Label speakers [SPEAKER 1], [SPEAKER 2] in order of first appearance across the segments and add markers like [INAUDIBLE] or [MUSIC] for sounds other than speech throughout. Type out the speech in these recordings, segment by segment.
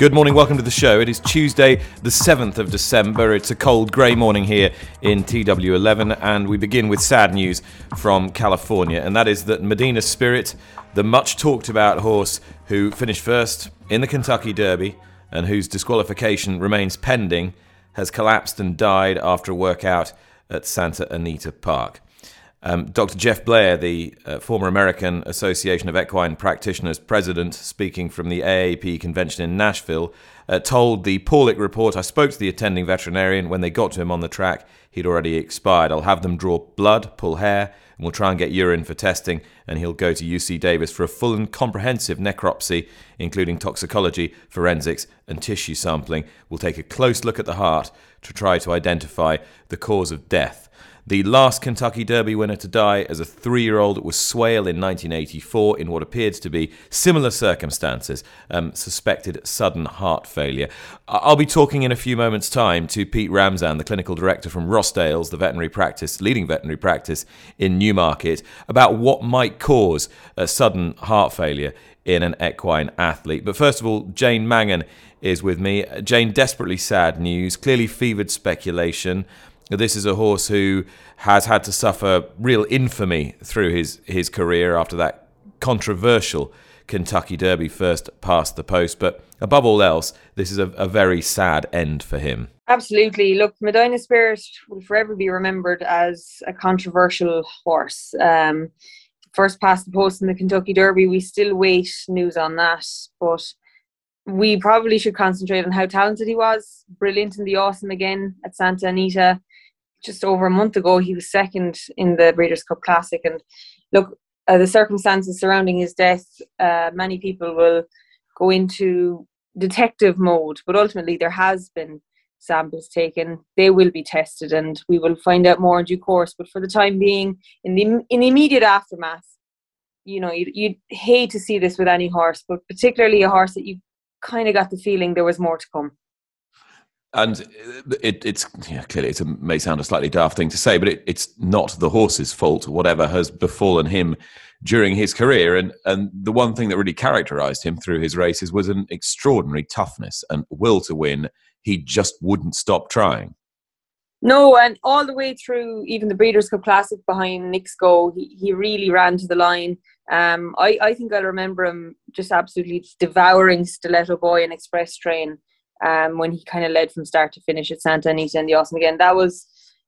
[SPEAKER 1] Good morning, welcome to the show. It is Tuesday, the 7th of December. It's a cold, grey morning here in TW11, and we begin with sad news from California, and that is that Medina Spirit, the much talked about horse who finished first in the Kentucky Derby and whose disqualification remains pending, has collapsed and died after a workout at Santa Anita Park. Um, Dr. Jeff Blair, the uh, former American Association of Equine Practitioners president, speaking from the AAEP convention in Nashville, uh, told the Paulick report I spoke to the attending veterinarian. When they got to him on the track, he'd already expired. I'll have them draw blood, pull hair, and we'll try and get urine for testing. And he'll go to UC Davis for a full and comprehensive necropsy, including toxicology, forensics, and tissue sampling. We'll take a close look at the heart to try to identify the cause of death. The last Kentucky Derby winner to die as a three year old was Swale in 1984 in what appeared to be similar circumstances, um, suspected sudden heart failure. I'll be talking in a few moments' time to Pete Ramzan, the clinical director from Rossdale's, the veterinary practice, leading veterinary practice in Newmarket, about what might cause a sudden heart failure in an equine athlete. But first of all, Jane Mangan is with me. Jane, desperately sad news, clearly fevered speculation. This is a horse who has had to suffer real infamy through his, his career after that controversial Kentucky Derby first past the post. But above all else, this is a, a very sad end for him.
[SPEAKER 2] Absolutely. Look, Medina Spirit will forever be remembered as a controversial horse. Um, first past the post in the Kentucky Derby, we still wait news on that. But we probably should concentrate on how talented he was. Brilliant in the awesome again at Santa Anita just over a month ago, he was second in the Breeders' Cup Classic. And look, uh, the circumstances surrounding his death, uh, many people will go into detective mode, but ultimately there has been samples taken. They will be tested, and we will find out more in due course. But for the time being, in the in the immediate aftermath, you know, you'd, you'd hate to see this with any horse, but particularly a horse that you kind of got the feeling there was more to come
[SPEAKER 1] and it, it's yeah, clearly it may sound a slightly daft thing to say, but it, it's not the horse's fault. Whatever has befallen him during his career, and and the one thing that really characterised him through his races was an extraordinary toughness and will to win. He just wouldn't stop trying.
[SPEAKER 2] No, and all the way through, even the Breeders' Cup Classic behind Go, he, he really ran to the line. Um, I, I think I'll remember him just absolutely devouring Stiletto Boy and Express Train um, when he kind of led from start to finish at Santa Anita and the Awesome again. That was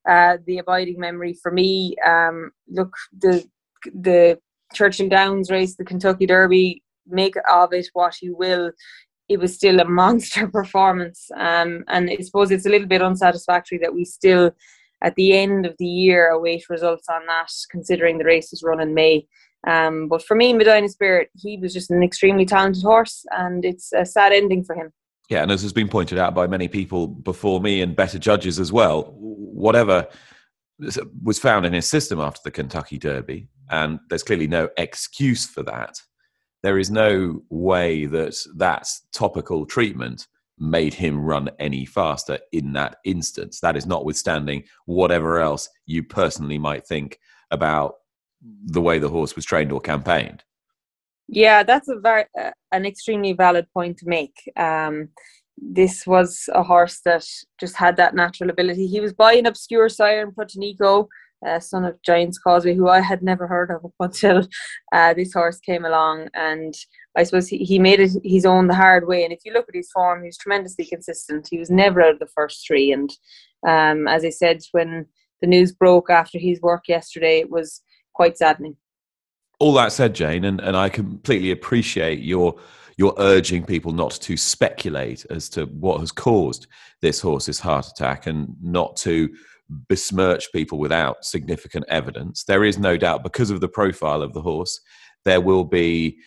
[SPEAKER 2] uh, the abiding memory for me. Um, look, the the Churchill Downs race, the Kentucky Derby, make of it what you will. It was still a [LAUGHS] monster performance, um, and I suppose it's a little bit unsatisfactory that we still, at the end of the year, await results on that, considering the race was run in May. Um, but for me, Medina Spirit, he was just an extremely talented horse, and it's a sad ending for him.
[SPEAKER 1] Yeah, and as has been pointed out by many people before me and better judges as well, whatever was found in his system after the Kentucky Derby, and there's clearly no excuse for that. There is no way that that topical treatment made him run any faster in that instance. That is notwithstanding whatever else you personally might think about the way the horse was trained or campaigned.
[SPEAKER 2] Yeah, that's a very uh, an extremely valid point to make. Um, this was a horse that just had that natural ability. He was by an obscure sire in Protonico, uh, son of Giants Causeway, who I had never heard of until uh, this horse came along. And I suppose he, he made it his own the hard way. And if you look at his form, he's tremendously consistent. He was never out of the first three. And um, as I said, when the news broke after his work yesterday, it was quite saddening
[SPEAKER 1] all that said, Jane, and, and I completely appreciate your your urging people not to speculate as to what has caused this horse's heart attack and not to besmirch people without significant evidence. There is no doubt because of the profile of the horse, there will be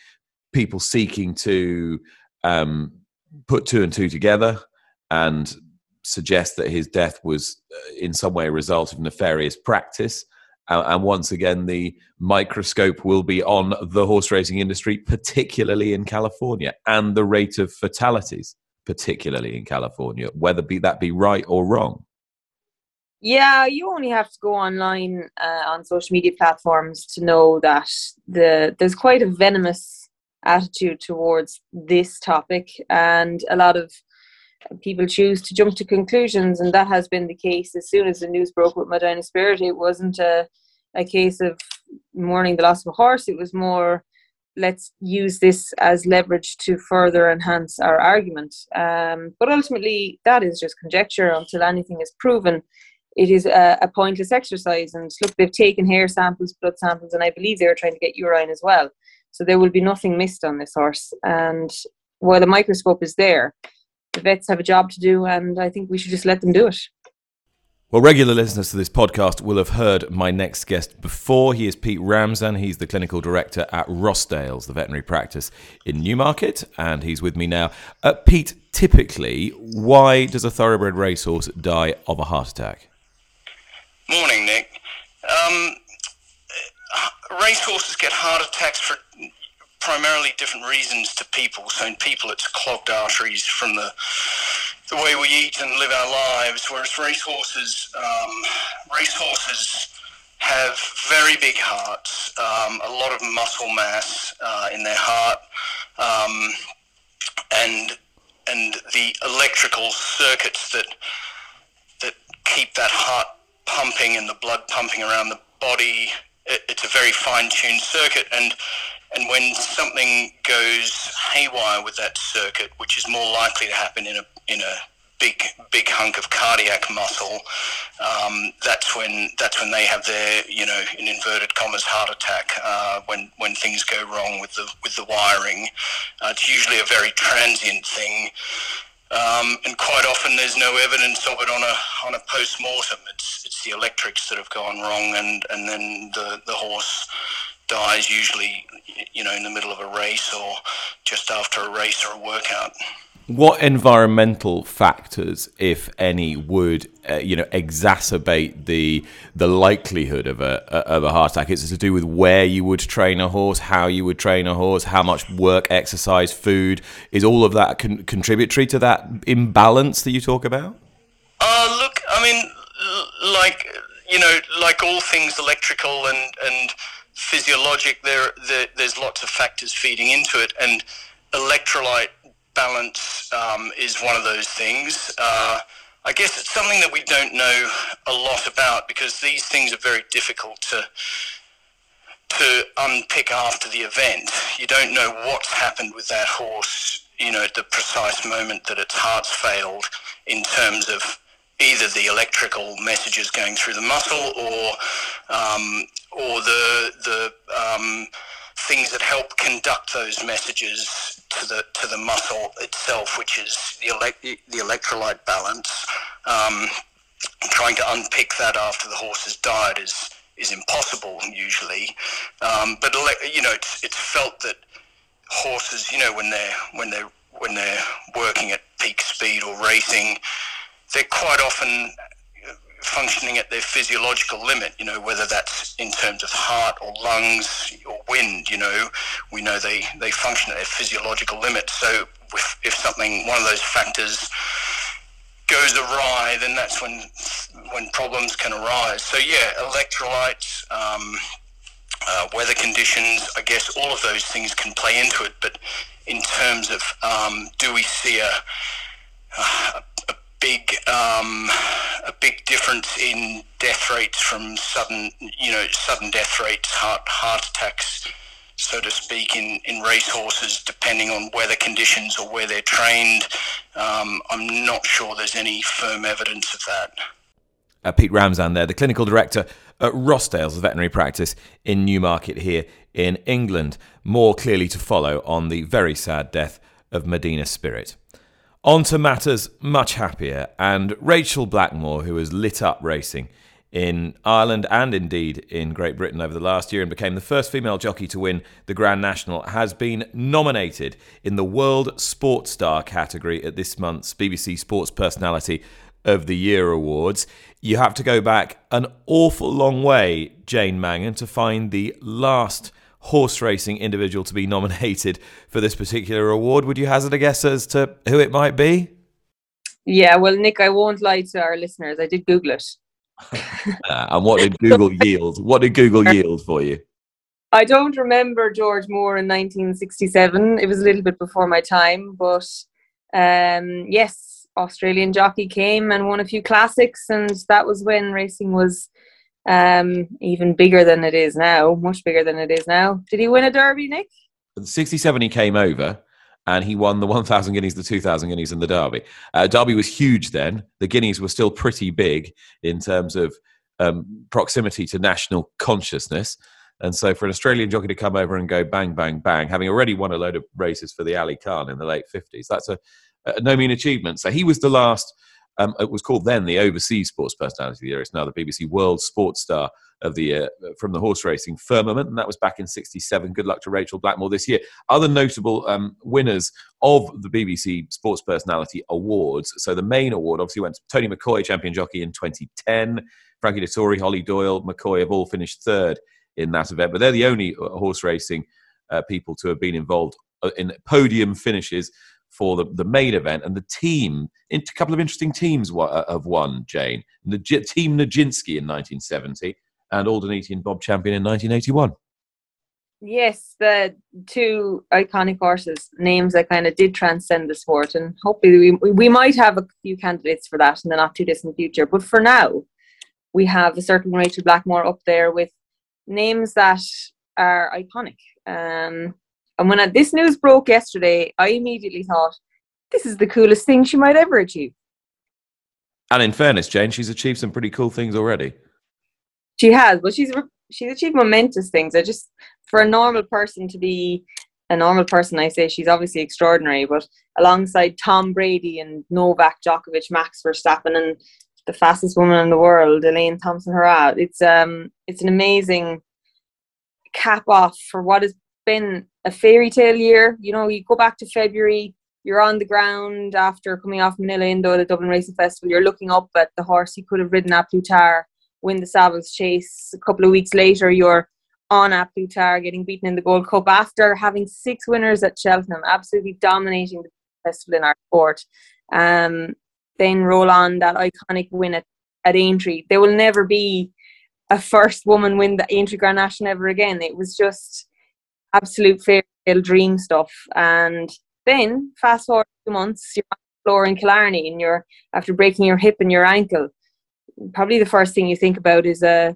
[SPEAKER 1] people seeking to um, put two and two together and suggest that his death was uh, in some way a result of nefarious practice. And once again, the microscope will be on the horse racing industry, particularly in California, and the rate of fatalities, particularly in California, whether be that be right or wrong.
[SPEAKER 2] Yeah, you only have to go online uh, on social media platforms to know that the there's quite a venomous attitude towards this topic, and a lot of people choose to jump to conclusions, and that has been the case as soon as the news broke with Medina Spirit. It wasn't a, a case of mourning the loss of a horse, it was more let's use this as leverage to further enhance our argument. Um, but ultimately, that is just conjecture until anything is proven. It is a, a, pointless exercise. And look, they've taken hair samples, blood samples, and I believe they're trying to get urine as well. So there will be nothing missed on this horse. And while the microscope is there, the vets have a job to do, and I think we should just let them do it.
[SPEAKER 1] Well, regular listeners to this podcast will have heard my next guest before. He is Pete Ramzan. He's the clinical director at Rossdale's, the veterinary practice in Newmarket, and he's with me now. Uh, Pete, typically, why does a thoroughbred racehorse die of a heart attack?
[SPEAKER 3] Morning, Nick. Um, racehorses get heart attacks for primarily different reasons to people. So in people, it's clogged arteries from the the way we eat and live our lives. Whereas racehorses, um, racehorses have very big hearts, um, a lot of muscle mass uh, in their heart, um, and and the electrical circuits that that keep that heart pumping and the blood pumping around the body. It, it's a very fine-tuned circuit, and and when something goes haywire with that circuit, which is more likely to happen in a in a big big hunk of cardiac muscle, um, that's when that's when they have their you know in inverted commas heart attack uh, when when things go wrong with the with the wiring. Uh, it's usually a very transient thing. Um, and quite often there's no evidence of it on a on a post mortem. It's it's the electrics that have gone wrong, and, and then the, the horse dies usually, you know, in the middle of a race or just after a race or a workout.
[SPEAKER 1] What environmental factors, if any, would uh, you know exacerbate the the likelihood of a of a heart attack? Is it to do with where you would train a horse, how you would train a horse, how much work, exercise, food? Is all of that con- contributory to that imbalance that you talk about?
[SPEAKER 3] Uh, look, I mean, like you know, like all things electrical and and physiologic, there, there, there's lots of factors feeding into it, and electrolyte balance um, is one of those things. Uh, I guess it's something that we don't know a lot about because these things are very difficult to to unpick after the event. You don't know what's happened with that horse, you know, at the precise moment that its heart's failed in terms of either the electrical messages going through the muscle or um, or the the um, things that help conduct those messages to the to the muscle itself, which is the elect- the electrolyte balance. Um, trying to unpick that after the horse has died is is impossible usually, um, but you know it's it's felt that horses, you know, when they're when they're when they're working at peak speed or racing, they're quite often functioning at their physiological limit, you know, whether that's in terms of heart or lungs or wind, you know, we know they, they function at their physiological limit. So if, if something, one of those factors goes awry, then that's when when problems can arise. So yeah, electrolytes, um, uh, weather conditions, I guess all of those things can play into it. But in terms of um, do we see a, a big um, a big difference in death rates from sudden you know sudden death rates heart heart attacks so to speak in in racehorses depending on weather conditions or where they're trained um, I'm not sure there's any firm evidence of that.
[SPEAKER 1] Uh, Pete Ramzan there, the clinical director at Rossdale's veterinary practice in Newmarket here in England. More clearly to follow on the very sad death of Medina Spirit. On to matters much happier, and Rachel Blackmore, who has lit up racing in Ireland and indeed in Great Britain over the last year and became the first female jockey to win the Grand National, has been nominated in the World Sports Star category at this month's BBC Sports Personality of the Year Awards. You have to go back an awful long way, Jane Mangan, to find the last horse racing individual to be nominated for this particular award. Would you hazard a guess as to who it might be?
[SPEAKER 2] Yeah, well, Nick, I won't lie to our listeners. I did Google it. [LAUGHS]
[SPEAKER 1] uh, and what did Google [LAUGHS] yield? What did Google yield for you?
[SPEAKER 2] I don't remember George Moore in 1967. It was a little bit before my time, but um, yes, Australian jockey came and won a few classics, and that was when racing was um, even bigger than it is now, much bigger than it is now. Did he win a Derby, Nick?
[SPEAKER 1] 67, he came over and he won the 1,000 guineas, the 2,000 guineas, and the Derby. Uh, Derby was huge then. The guineas were still pretty big in terms of um, proximity to national consciousness. And so for an Australian jockey to come over and go bang, bang, bang, having already won a load of races for the Aly Khan in the late 50s, that's a, a no mean achievement. So he was the last um, it was called then the Overseas Sports Personality of the Year. It's now the BBC World Sports Star of the Year uh, from the horse racing firmament, and that was back in '67. Good luck to Rachel Blackmore this year. Other notable um, winners of the BBC Sports Personality Awards. So the main award obviously went to Tony McCoy, champion jockey in 2010. Frankie Dettori, Hollie Doyle, McCoy have all finished third in that event, but they're the only uh, horse racing uh, people to have been involved uh, in podium finishes for the, the main event, and the team, a couple of interesting teams uh, have won, Jane. The team Nijinsky in 1970 and Aldaniti Bob Champion in 1981.
[SPEAKER 2] Yes, the two iconic horses, names that kind of did transcend the sport, and hopefully we, we might have a few candidates for that in the not too distant future. But for now, we have a certain Rachel Blackmore up there with names that are iconic. Um, and when I, this news broke yesterday, I immediately thought, this is the coolest thing she might ever achieve.
[SPEAKER 1] And in fairness, Jane, she's achieved some pretty cool things already.
[SPEAKER 2] She has, but she's she's achieved momentous things. I just, for a normal person to be a normal person, I say she's obviously extraordinary. But alongside Tom Brady and Novak Djokovic, Max Verstappen, and the fastest woman in the world, Elaine Thompson-Herah, it's um it's an amazing cap off for what has been a fairy tale year. You know, you go back to February, you're on the ground after coming off Manila Indo, the Dublin Racing Festival, you're looking up at the horse you could have ridden at Plus win the Savills Chase. A couple of weeks later, you're on A Plus Tard, getting beaten in the Gold Cup after having six winners at Cheltenham, absolutely dominating the festival in our sport. Um, then roll on that iconic win at, at Aintree. There will never be a first woman win the Aintree Grand National ever again. It was just absolute fairy dream stuff. And then fast forward two months, you're on the floor in Killarney and you're after breaking your hip and your ankle. Probably the first thing you think about is a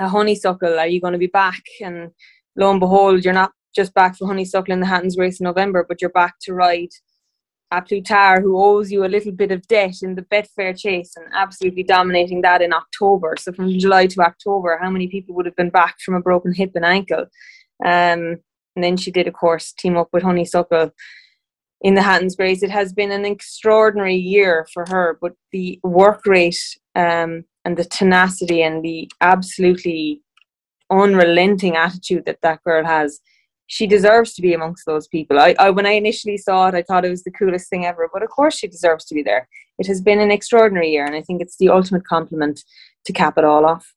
[SPEAKER 2] a honeysuckle. Are you going to be back? And lo and behold, you're not just back for honeysuckle in the Hattons Grace in November, but you're back to ride A Plus Tard, who owes you a little bit of debt in the Betfair Chase and absolutely dominating that in October. So from July to October, how many people would have been back from a broken hip and ankle? Um, and then she did, of course, team up with Honeysuckle in the Hattons Grace. It has been an extraordinary year for her, but the work rate um, and the tenacity and the absolutely unrelenting attitude that that girl has, she deserves to be amongst those people. I, I, when I initially saw it, I thought it was the coolest thing ever. But of course, she deserves to be there. It has been an extraordinary year, and I think it's the ultimate compliment to cap it all off.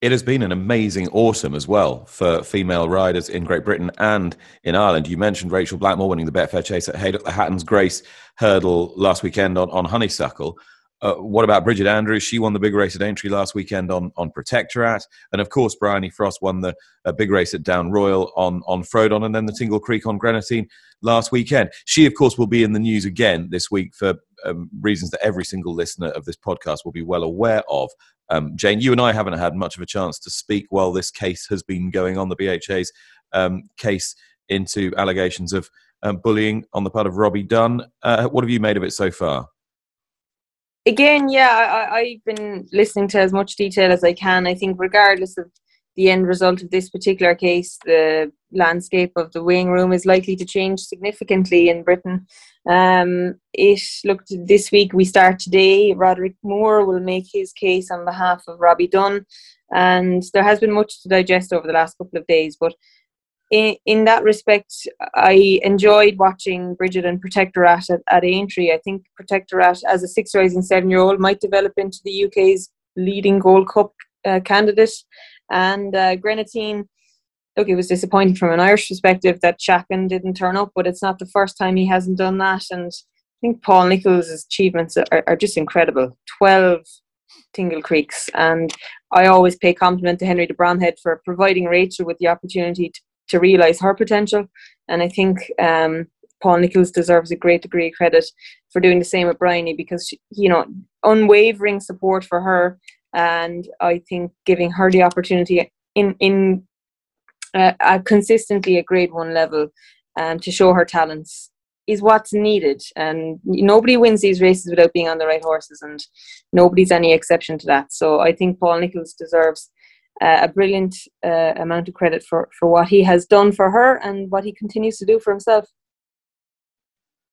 [SPEAKER 1] It has been an amazing autumn as well for female riders in Great Britain and in Ireland. You mentioned Rachel Blackmore winning the Betfair Chase at Haydock, the Hattons Grace hurdle last weekend on, on Honeysuckle. Uh, what about Bridget Andrews? She won the big race at Aintree last weekend on, on Protectorat. And of course, Bryony Frost won the big race at Down Royal on, on Frodon and then the Tingle Creek on Greaneteen last weekend. She, of course, will be in the news again this week for um, reasons that every single listener of this podcast will be well aware of. Um, Jane, you and I haven't had much of a chance to speak while this case has been going on, the BHA's um, case into allegations of um, bullying on the part of Robbie Dunn. Uh, what have you made of it so far?
[SPEAKER 2] Again, yeah, I, have been listening to as much detail as I can. I think, regardless of the end result of this particular case, the landscape of the weighing room is likely to change significantly in Britain. Um, it looked this week. We start today. Roderick Moore will make his case on behalf of Robbie Dunn, and there has been much to digest over the last couple of days. But in, in that respect, I enjoyed watching Bridget and Protectorat at, at Aintree. I think Protectorat, as a six rising seven year old, might develop into the UK's leading Gold Cup uh, candidate. And uh, Greaneteen, look, it was disappointing from an Irish perspective that Chapman didn't turn up, but it's not the first time he hasn't done that. And I think Paul Nicholls' achievements are, are just incredible. 12 Tingle Creeks. And I always pay compliment to Henry de Bromhead for providing Rachel with the opportunity to, to realise her potential. And I think um, Paul Nichols deserves a great degree of credit for doing the same with Bryony because, she, you know, unwavering support for her and I think giving her the opportunity in in uh, uh, consistently at grade one level um, to show her talents is what's needed. And nobody wins these races without being on the right horses, and nobody's any exception to that. So I think Paul Nicholls deserves uh, a brilliant uh, amount of credit for, for what he has done for her and what he continues to do for himself.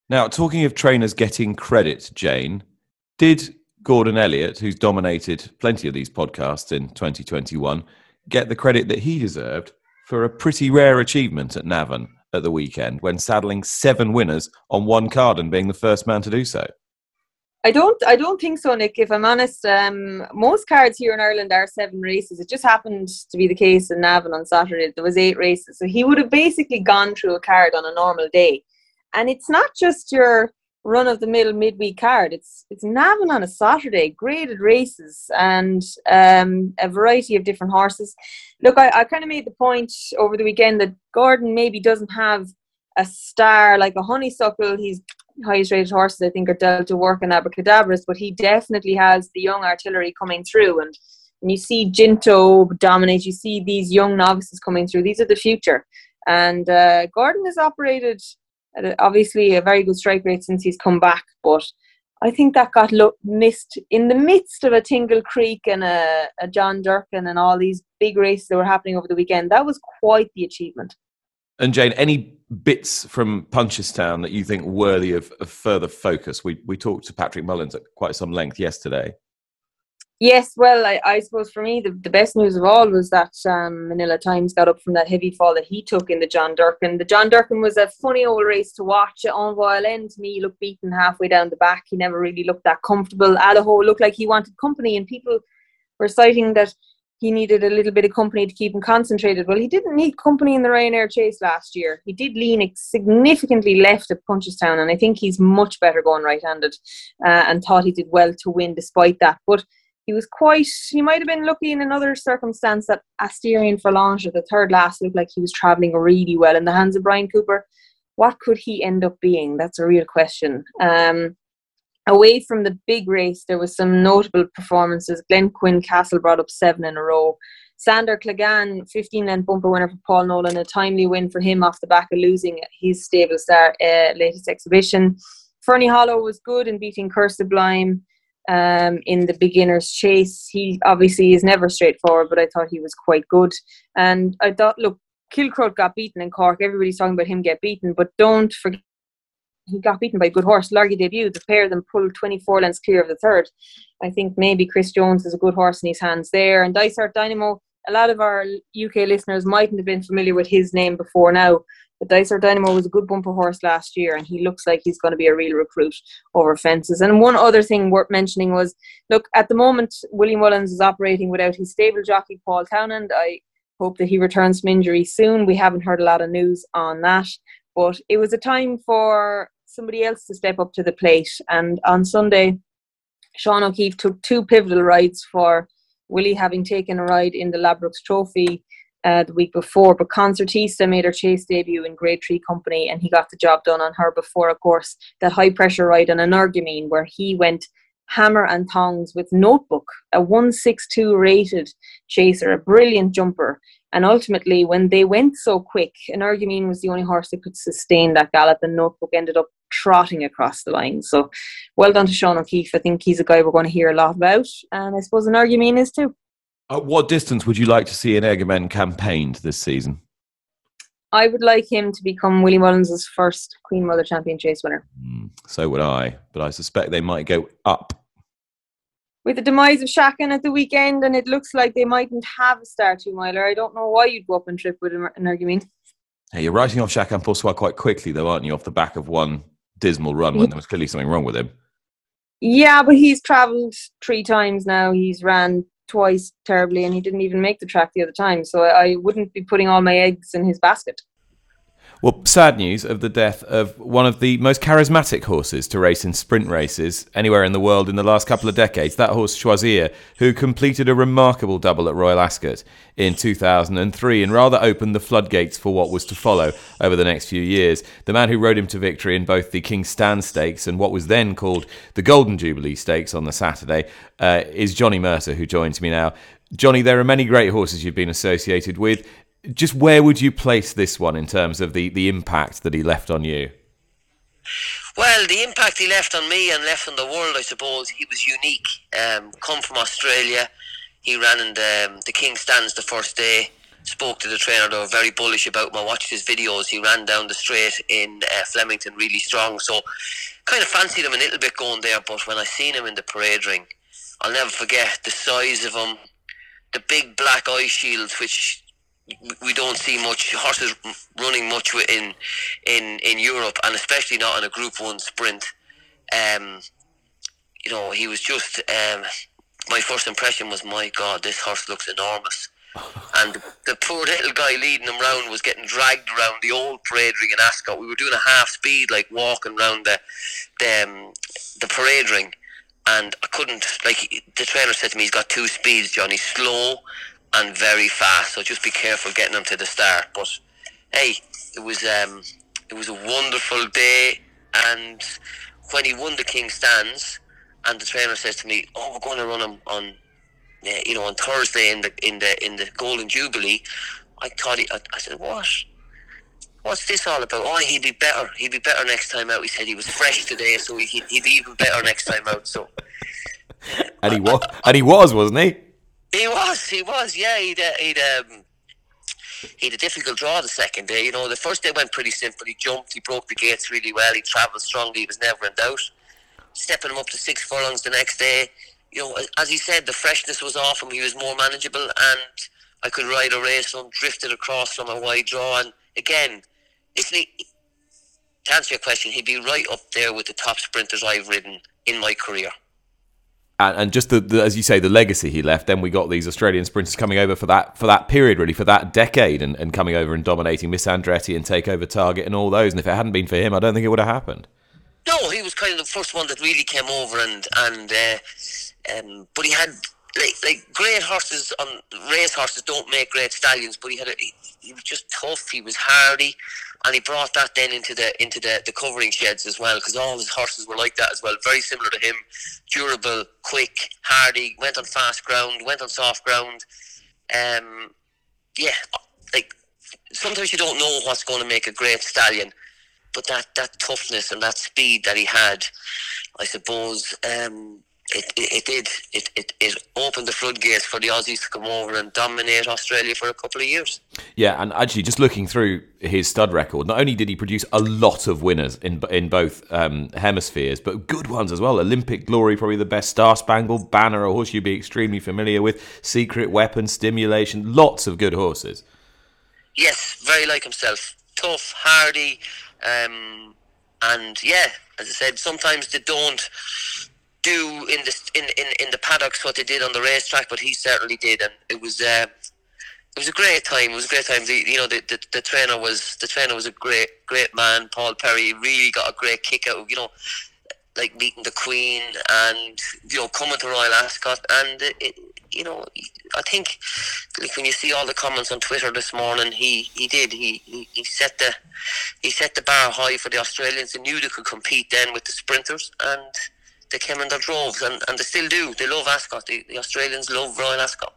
[SPEAKER 1] Now, talking of trainers getting credit, Jane, did Gordon Elliott, who's dominated plenty of these podcasts in 2021, get the credit that he deserved for a pretty rare achievement at Navan at the weekend when saddling seven winners on one card and being the first man to do so.
[SPEAKER 2] I don't. I don't think so, Nick. If I'm honest, um, most cards here in Ireland are seven races. It just happened to be the case in Navan on Saturday. There was eight races, so he would have basically gone through a card on a normal day. And it's not just your run of the mill midweek card. It's it's Navan on a Saturday, graded races, and um, a variety of different horses. Look, I, I kind of made the point over the weekend that Gordon maybe doesn't have a star like a honeysuckle. He's highest rated horses, I think, are Delta Work and Abacadabras, but he definitely has the young artillery coming through. And when you see Ginto dominate, you see these young novices coming through. These are the future. And uh, Gordon has operated obviously a very good strike rate since he's come back, but I think that got lo- missed in the midst of a Tingle Creek and a, a John Durkan and all these big races that were happening over the weekend. That was quite the achievement.
[SPEAKER 1] And Jane, any bits from Punchestown that you think worthy of, of further focus? We we talked to Patrick Mullins at quite some length yesterday.
[SPEAKER 2] Yes, well, I, I suppose for me, the, the best news of all was that um, Manila Times got up from that heavy fall that he took in the John Durkan. The John Durkan was a funny old race to watch. Envoi Allen to me looked beaten halfway down the back. He never really looked that comfortable. Allaho looked like he wanted company, and people were citing that he needed a little bit of company to keep him concentrated. Well, he didn't need company in the Ryanair chase last year. He did lean significantly left at Punchestown, and I think he's much better going right handed uh, and thought he did well to win despite that. But he was quite he might have been lucky in another circumstance that Asterion at the third last looked like he was travelling really well in the hands of Bryan Cooper. What could he end up being? That's a real question. Um, away from the big race, there was some notable performances. Glen Quinn Castle brought up seven in a row. Sandor Clegane, 15 length bumper winner for Paul Nolan, a timely win for him off the back of losing his stable star uh, latest exhibition. Ferny Hollow was good in beating Coeur Sublime um, in the beginner's chase. He obviously is never straightforward, but I thought he was quite good. And I thought, look, Kilcruit got beaten in Cork. Everybody's talking about him get beaten, but don't forget he got beaten by a good horse. Largy debut. The pair of them pulled 24 lengths clear of the third. I think maybe Chris Jones is a good horse in his hands there. And Dysart Dynamo, a lot of our UK listeners mightn't have been familiar with his name before now. But Dysart Dynamo was a good bumper horse last year, and he looks like he's going to be a real recruit over fences. And one other thing worth mentioning was look, at the moment, William Mullins is operating without his stable jockey, Paul Townend. I hope that he returns from injury soon. We haven't heard a lot of news on that, but it was a time for somebody else to step up to the plate. And on Sunday, Sean O'Keeffe took two pivotal rides for Willie, having taken a ride in the Ladbrokes Trophy uh, the week before. But Concertista made her chase debut in Grade 3 company and he got the job done on her before, of course, that high pressure ride on Energumene where he went hammer and tongs with Notebook, a 162 rated chaser, a brilliant jumper. And ultimately, when they went so quick, Energumene was the only horse that could sustain that gallop, and Notebook ended up trotting across the line. So, well done to Sean O'Keeffe. I think he's a guy we're going to hear a lot about, and I suppose Energumene is too.
[SPEAKER 1] At what distance would you like to see Energumene campaigned this season?
[SPEAKER 2] I would like him to become Willie Mullins' first Queen Mother Champion Chase winner.
[SPEAKER 1] Mm, so would I, but I suspect they might go up.
[SPEAKER 2] With the demise of Shakan at the weekend, and it looks like they mightn't have a star two miler, I don't know why you'd go up and trip with Energumene.
[SPEAKER 1] Hey, you're writing off and Poursois quite quickly, though, aren't you? Off the back of one dismal run when there was clearly something wrong with him.
[SPEAKER 2] Yeah, but he's travelled three times now. He's ran twice terribly, and he didn't even make the track the other time. So I wouldn't be putting all my eggs in his basket.
[SPEAKER 1] Well, sad news of the death of one of the most charismatic horses to race in sprint races anywhere in the world in the last couple of decades. That horse, Choisir, who completed a remarkable double at Royal Ascot in 2003 and rather opened the floodgates for what was to follow over the next few years. The man who rode him to victory in both the King's Stand Stakes and what was then called the Golden Jubilee Stakes on the Saturday uh, is Johnny Murtagh, who joins me now. Johnny, there are many great horses you've been associated with just where would you place this one in terms of the, the impact that he left on you?
[SPEAKER 4] Well, the impact he left on me and left on the world, I suppose, he was unique. Um, come from Australia, he ran in the, um, the King Stands the first day. Spoke to the trainer; they were very bullish about him. I watched his videos. He ran down the straight in uh, Flemington really strong. So, kind of fancied him a little bit going there. But when I seen him in the parade ring, I'll never forget the size of him, the big black eye shields, which we don't see much horses running much in in in Europe, and especially not in a Group One sprint. Um, you know, he was just. Um, my first impression was, my God, this horse looks enormous. [LAUGHS] and the poor little guy leading him round was getting dragged around the old parade ring in Ascot. We were doing a half speed, like walking around the the, um, the parade ring, and I couldn't. Like the trainer said to me, he's got two speeds, Johnny, slow and very fast. So just be careful getting them to the start. But hey, it was um, it was a wonderful day, and when he won the King Stands, and the trainer says to me, "Oh, we're going to run him on, you know, on Thursday in the in the in the Golden Jubilee." I thought he, I, I said, "What?" What's this all about? Oh, he'd be better. He'd be better next time out. He said he was fresh today, so he'd, he'd be even better next time out. So, [LAUGHS]
[SPEAKER 1] and he was, and he was, wasn't he?
[SPEAKER 4] He was, he was, yeah. He'd, uh, he'd, um, he had a difficult draw the second day. You know, the first day went pretty simple. He jumped, he broke the gates really well, he travelled strongly, he was never in doubt. Stepping him up to six furlongs the next day, you know, as he said, the freshness was off him, he was more manageable, and I could ride a race on, drifted across from a wide draw. And again, listen, to answer your question, he'd be right up there with the top sprinters I've ridden in my career
[SPEAKER 1] and, and just the, the, as you say, the legacy he left. Then we got these Australian sprinters coming over for that for that period, really for that decade, and, and coming over and dominating Miss Andretti and Takeover Target and all those. And if it hadn't been for him, I don't think it would have happened.
[SPEAKER 4] No, he was kind of the first one that really came over, and and uh, um, but he had like like great horses on race horses don't make great stallions, but he had a, he, he was just tough. He was hardy and he brought that then into the into the, the covering sheds as well because all his horses were like that as well. Very similar to him. Durable quick hardy went on fast ground went on soft ground. Um, yeah like sometimes you don't know what's going to make a great stallion but that that toughness and that speed that he had I suppose um, it, it, it, did. It, it, it opened the floodgates for the Aussies to come over and dominate Australia for a couple of years.
[SPEAKER 1] Yeah, and actually, just looking through his stud record, not only did he produce a lot of winners in in both um, hemispheres, but good ones as well. Olympic Glory, probably the best. Star Spangled Banner, a horse you'd be extremely familiar with. Secret Weapon, Stimulation, lots of good horses.
[SPEAKER 4] Yes, very like himself. Tough, hardy, um, and yeah, as I said, sometimes they don't do in the in, in, in the paddocks what they did on the racetrack, but he certainly did, and it was uh, it was a great time. It was a great time. The, you know, the, the, the trainer was the trainer was a great great man. Paul Perry really got a great kick out of you know, like meeting the Queen and you know coming to Royal Ascot, and it, you know, I think like when you see all the comments on Twitter this morning, he, he did he, he, he set the he set the bar high for the Australians. They knew they could compete then with the sprinters and they came in their droves, and, and they still do. They love Ascot. The, the Australians love Royal Ascot.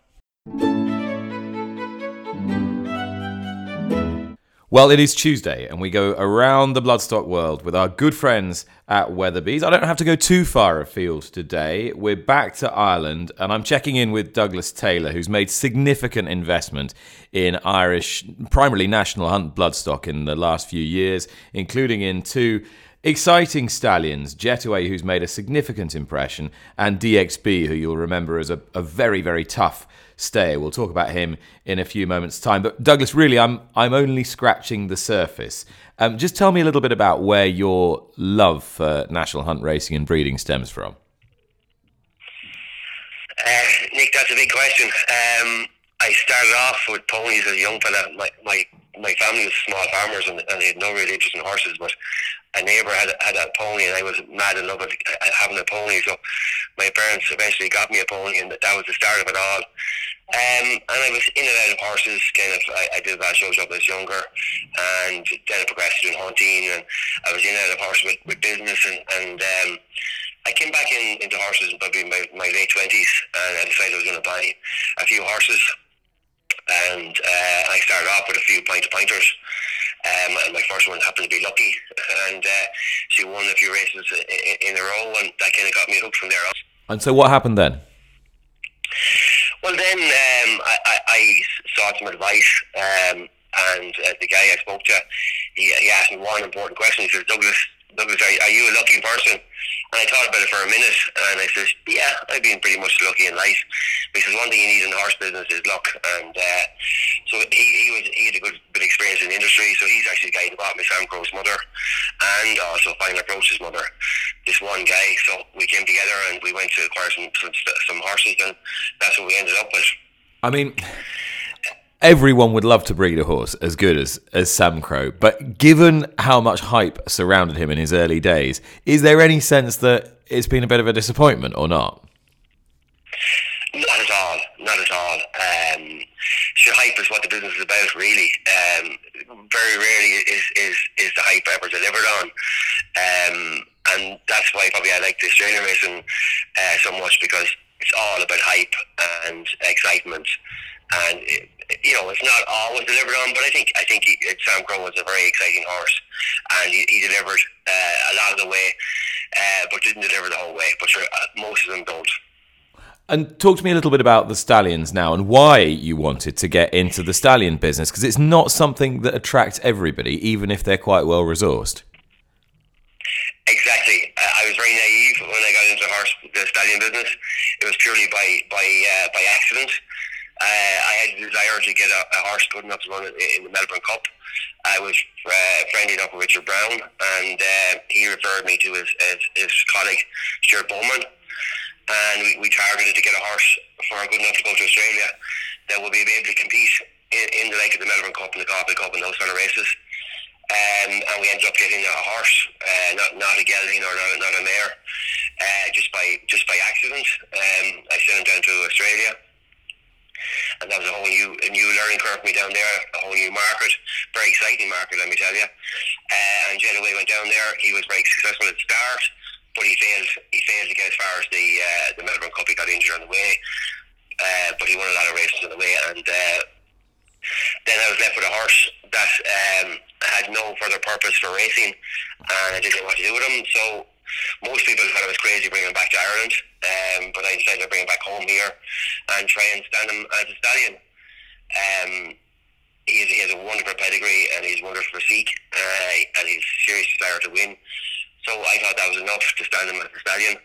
[SPEAKER 1] Well, it is Tuesday, and we go around the bloodstock world with our good friends at Weatherby's. I don't have to go too far afield today. We're back to Ireland, and I'm checking in with Douglas Taylor, who's made significant investment in Irish, primarily national hunt bloodstock in the last few years, including in two exciting stallions Jetaway, who's made a significant impression, and DXB, who you'll remember as a, a very, very tough stay. We'll talk about him in a few moments' time. But Douglas, really, I'm I'm only scratching the surface. Um, just tell me a little bit about where your love for national hunt racing and breeding stems from.
[SPEAKER 5] Uh, Nick, that's a big question. Um, I started off with ponies as a young fella. My my, my family was small farmers and, and they had no real interest in horses, but a neighbour had had a pony and I was mad in love with having a pony. So my parents eventually got me a pony, and that was the start of it all. Um, and I was in and out of horses. Kind of, I, I did that shows up as younger, and then I progressed in hunting, and I was in and out of horses with, with business, and, and um, I came back in into horses probably my, my late twenties, and I decided I was going to buy a few horses, and uh, I started off with a few pointer pointers. Um, and my first one happened to be lucky, and uh, she won a few races in, in a row, and that kind of got me hooked from there on.
[SPEAKER 1] And so, what happened then?
[SPEAKER 5] Well, then um, I, I, I, sought some advice, um, and uh, the guy I spoke to, he, he asked me one important question. He says, "Douglas, Douglas, are, are you a lucky person?" And I thought about it for a minute, and I said, "Yeah, I've been pretty much lucky in life." Says one thing you need in the horse business is luck, and uh, so he, he was he had a good bit of experience in the industry. So he's actually the guy who bought me Samcro's mother, and also Final Approach's mother. This one guy. So we came together and we went to acquire some some, some horses, and that's what we ended up with.
[SPEAKER 1] I mean, everyone would love to breed a horse as good as, as Samcro, but given how much hype surrounded him in his early days, is there any sense that it's been a bit of a disappointment or not?
[SPEAKER 5] Not at all. Not at all. Um, the hype is what the business is about, really. Um, very rarely is, is, is the hype ever delivered on. Um, and that's why probably I like this Australian racing uh, so much because it's all about hype and excitement. And you know, it's not always delivered on, but I think I think he, Samcro was a very exciting horse, and he, he delivered uh, a lot of the way, uh, but didn't deliver the whole way. But sure, uh, most of them don't.
[SPEAKER 1] And talk to me a little bit about the stallions now and why you wanted to get into the stallion business because it's not something that attracts everybody, even if they're quite well resourced.
[SPEAKER 5] Exactly. Uh, I was very naive when I got into the horse, the stallion business. It was purely by by uh, by accident. Uh, I had a desire to get a, a, horse good enough to run in the Melbourne Cup. I was uh, friendly enough with Richard Brown, and uh, he referred me to his, his, his colleague Stuart Bowman, and we, we targeted to get a horse for good enough to go to Australia that would be able to compete in, in the like of the Melbourne Cup and the Caulfield Cup and those kind of races. Um, and we ended up getting a horse, uh, not not a gelding or not, not a mare, uh, just by just by accident. Um, I sent him down to Australia, and that was a whole new a new learning curve for me down there, a whole new market, very exciting market, let me tell you. Uh, and Jetaway went down there. He was very successful at the start, but he failed. He failed to get as far as the uh, the Melbourne Cup. He got injured on the way, uh, but he won a lot of races on the way, and. Uh, then I was left with a horse that um, had no further purpose for racing, and I didn't know what to do with him. So most people thought I was crazy bringing him back to Ireland, um, but I decided to bring him back home here and try and stand him as a stallion. Um, he, he has a wonderful pedigree and he's wonderful physique, uh, and he's serious desire to win. So I thought that was enough to stand him as a stallion.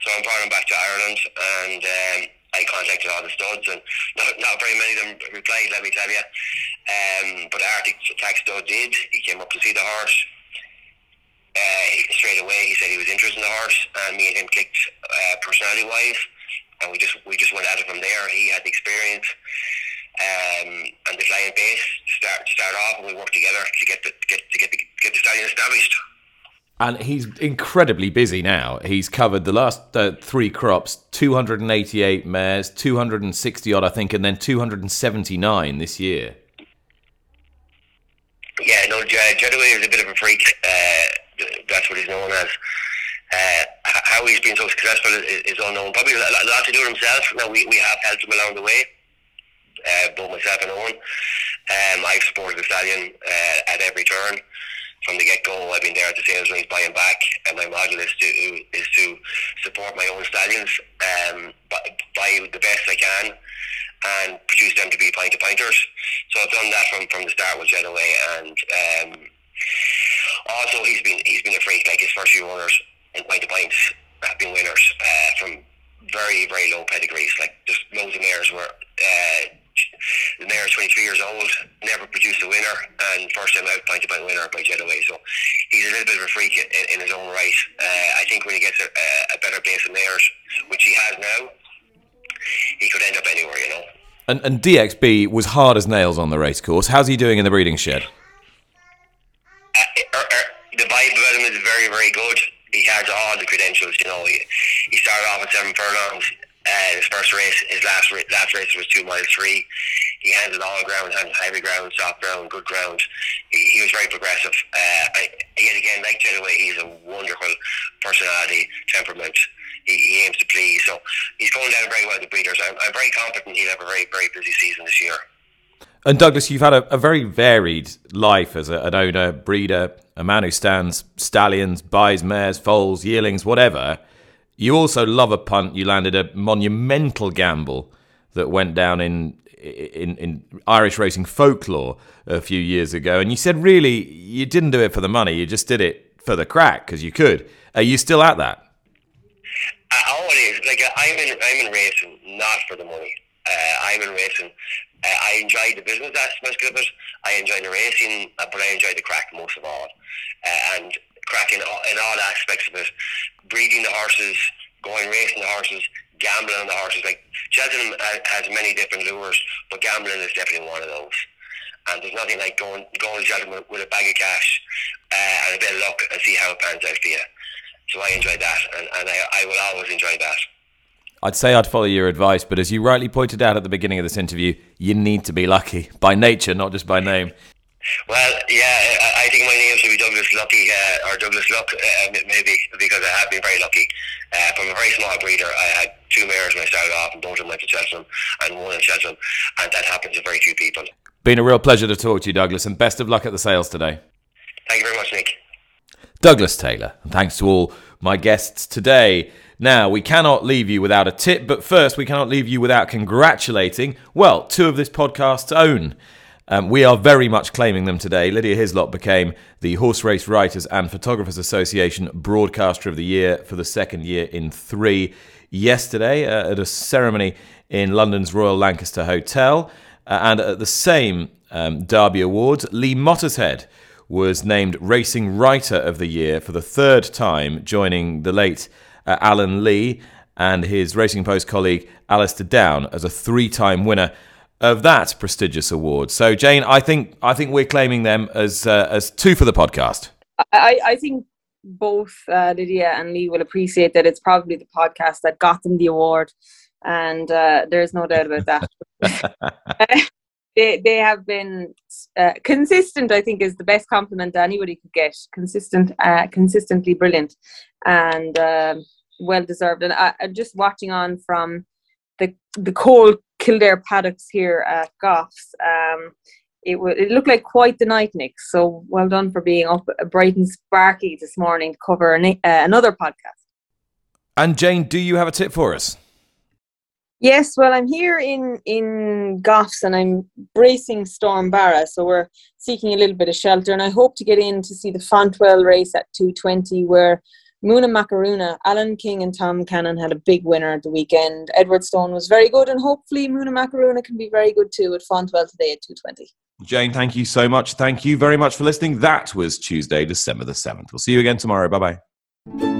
[SPEAKER 5] So I'm brought him back to Ireland, and um, I contacted all the studs, and not, not very many of them replied, let me tell you. Um, but Arctic Tack Stud did. He came up to see the horse. Uh, straight away, he said he was interested in the horse, and me and him clicked uh, personality-wise, and we just we just went at it from there. He had the experience um, and the client base to start to start off, and we worked together to get the get to get the, get the stallion established
[SPEAKER 1] and he's incredibly busy now. He's covered the last uh, three crops 288 mares, 260 odd, I think, and then 279 this year.
[SPEAKER 5] Yeah, no, Jetaway is a bit of a freak. Uh, that's what he's known as. Uh, how he's been so successful is, is unknown. Probably a lot, to do with himself. Now, we, we have helped him along the way, uh, both myself and Owen. Um, I've supported the stallion uh, at every turn from the get go. I've been there at the sales range buying back, and my model is to is to support my own stallions, um, buy the best I can, and produce them to be pint to pinters. So I've done that from, from the start with Jetaway, and um, also he's been he's been a freak. Like his first few owners in pint to pints have been winners uh, from very very low pedigrees. Like just loads of mares were. Uh, the mayor is 23 years old, never produced a winner, and first time out pint to pint winner by Jetaway. So he's a little bit of a freak in, in his own right. Uh, I think when he gets a, a better base of mares, which he has now, he could end up anywhere, you know.
[SPEAKER 1] And, and DXB was hard as nails on the racecourse. How's he doing in the breeding shed?
[SPEAKER 5] Uh, er, er, about him is very, very good. He has all the credentials, you know. He, he started off at seven furlongs. Uh, his first race, his last last race was two miles three. He handled all ground, handled heavy ground, soft ground, good ground. He, he was very progressive. Uh, I, yet again, like Jetaway, he's a wonderful personality, temperament he, he aims to please. So he's going down very well the breeders. I'm, I'm very confident he'll have a very, very busy season this year.
[SPEAKER 1] And Douglas, you've had a, a very varied life as a, an owner, breeder, a man who stands stallions, buys mares, foals, yearlings, whatever. You also love a punt. You landed a monumental gamble that went down in, in in Irish racing folklore a few years ago, and you said really you didn't do it for the money. You just did it for the crack because you could. Are you still at that?
[SPEAKER 5] It is, like I'm in, I'm in racing not for the money. Uh, I'm in racing. Uh, I enjoy the business aspect of it. I enjoy the racing, uh, but I enjoy the crack most of all. Uh, and crack in all, in all aspects of it. Breeding the horses, going racing the horses, gambling on the horses. Like Cheltenham has many different lures, but gambling is definitely one of those. And there's nothing like going going to Cheltenham with, with a bag of cash uh, and a bit of luck and see how it pans out for you. So I enjoy that, and, and I, I will always enjoy that.
[SPEAKER 1] I'd say I'd follow your advice, but as you rightly pointed out at the beginning of this interview, you need to be lucky by nature, not just by name.
[SPEAKER 5] Well, yeah, I think my name should be Douglas Lucky uh, or Douglas Luck, uh, maybe because I have been very lucky. Uh, from a very small breeder, I had two mares when I started off, and both of them went to Cheltenham, and one in Cheltenham, and that happens to very few people.
[SPEAKER 1] Been a real pleasure to talk to you, Douglas, and best of luck at the sales today.
[SPEAKER 5] Thank you very much, Nick.
[SPEAKER 1] Douglas Taylor. And thanks to all my guests today. Now, we cannot leave you without a tip, but first, we cannot leave you without congratulating, well, two of this podcast's own. Um, we are very much claiming them today. Lydia Hislop became the Horse Race Writers and Photographers Association Broadcaster of the Year for the second year in three yesterday uh, at a ceremony in London's Royal Lancaster Hotel. Uh, and at the same um, Derby Awards, Lee Mottershead was named Racing Writer of the Year for the third time, joining the late uh, Alan Lee and his Racing Post colleague Alistair Down as a three-time winner of that prestigious award. So, Jane, I think I think we're claiming them as uh, as two for the podcast.
[SPEAKER 2] I, I think both uh, Lydia and Lee will appreciate that it's probably the podcast that got them the award, and uh, there's no doubt about that. [LAUGHS] [LAUGHS] [LAUGHS] they they have been uh, consistent. I think is the best compliment anybody could get. Consistent, uh, consistently brilliant, and um, well deserved. And I, am just watching on from the the cold Kildare paddocks here at Goffs. Um, it, w- it looked like quite the night, Nick. So well done for being up bright and sparky this morning to cover an, uh, another podcast.
[SPEAKER 1] And Jane, do you have a tip for us?
[SPEAKER 2] Yes, well, I'm here in in Goffs and I'm bracing Storm Barra, so we're seeking a little bit of shelter, and I hope to get in to see the Fontwell race at 2:20, where Moona Macaroona, Alan King, and Tom Cannon had a big winner at the weekend. Edwardstone was very good, and hopefully Moona Macaroona can be very good too at Fontwell today at 2:20.
[SPEAKER 1] Jane, thank you so much. Thank you very much for listening. That was Tuesday, December the 7th. We'll see you again tomorrow. Bye bye.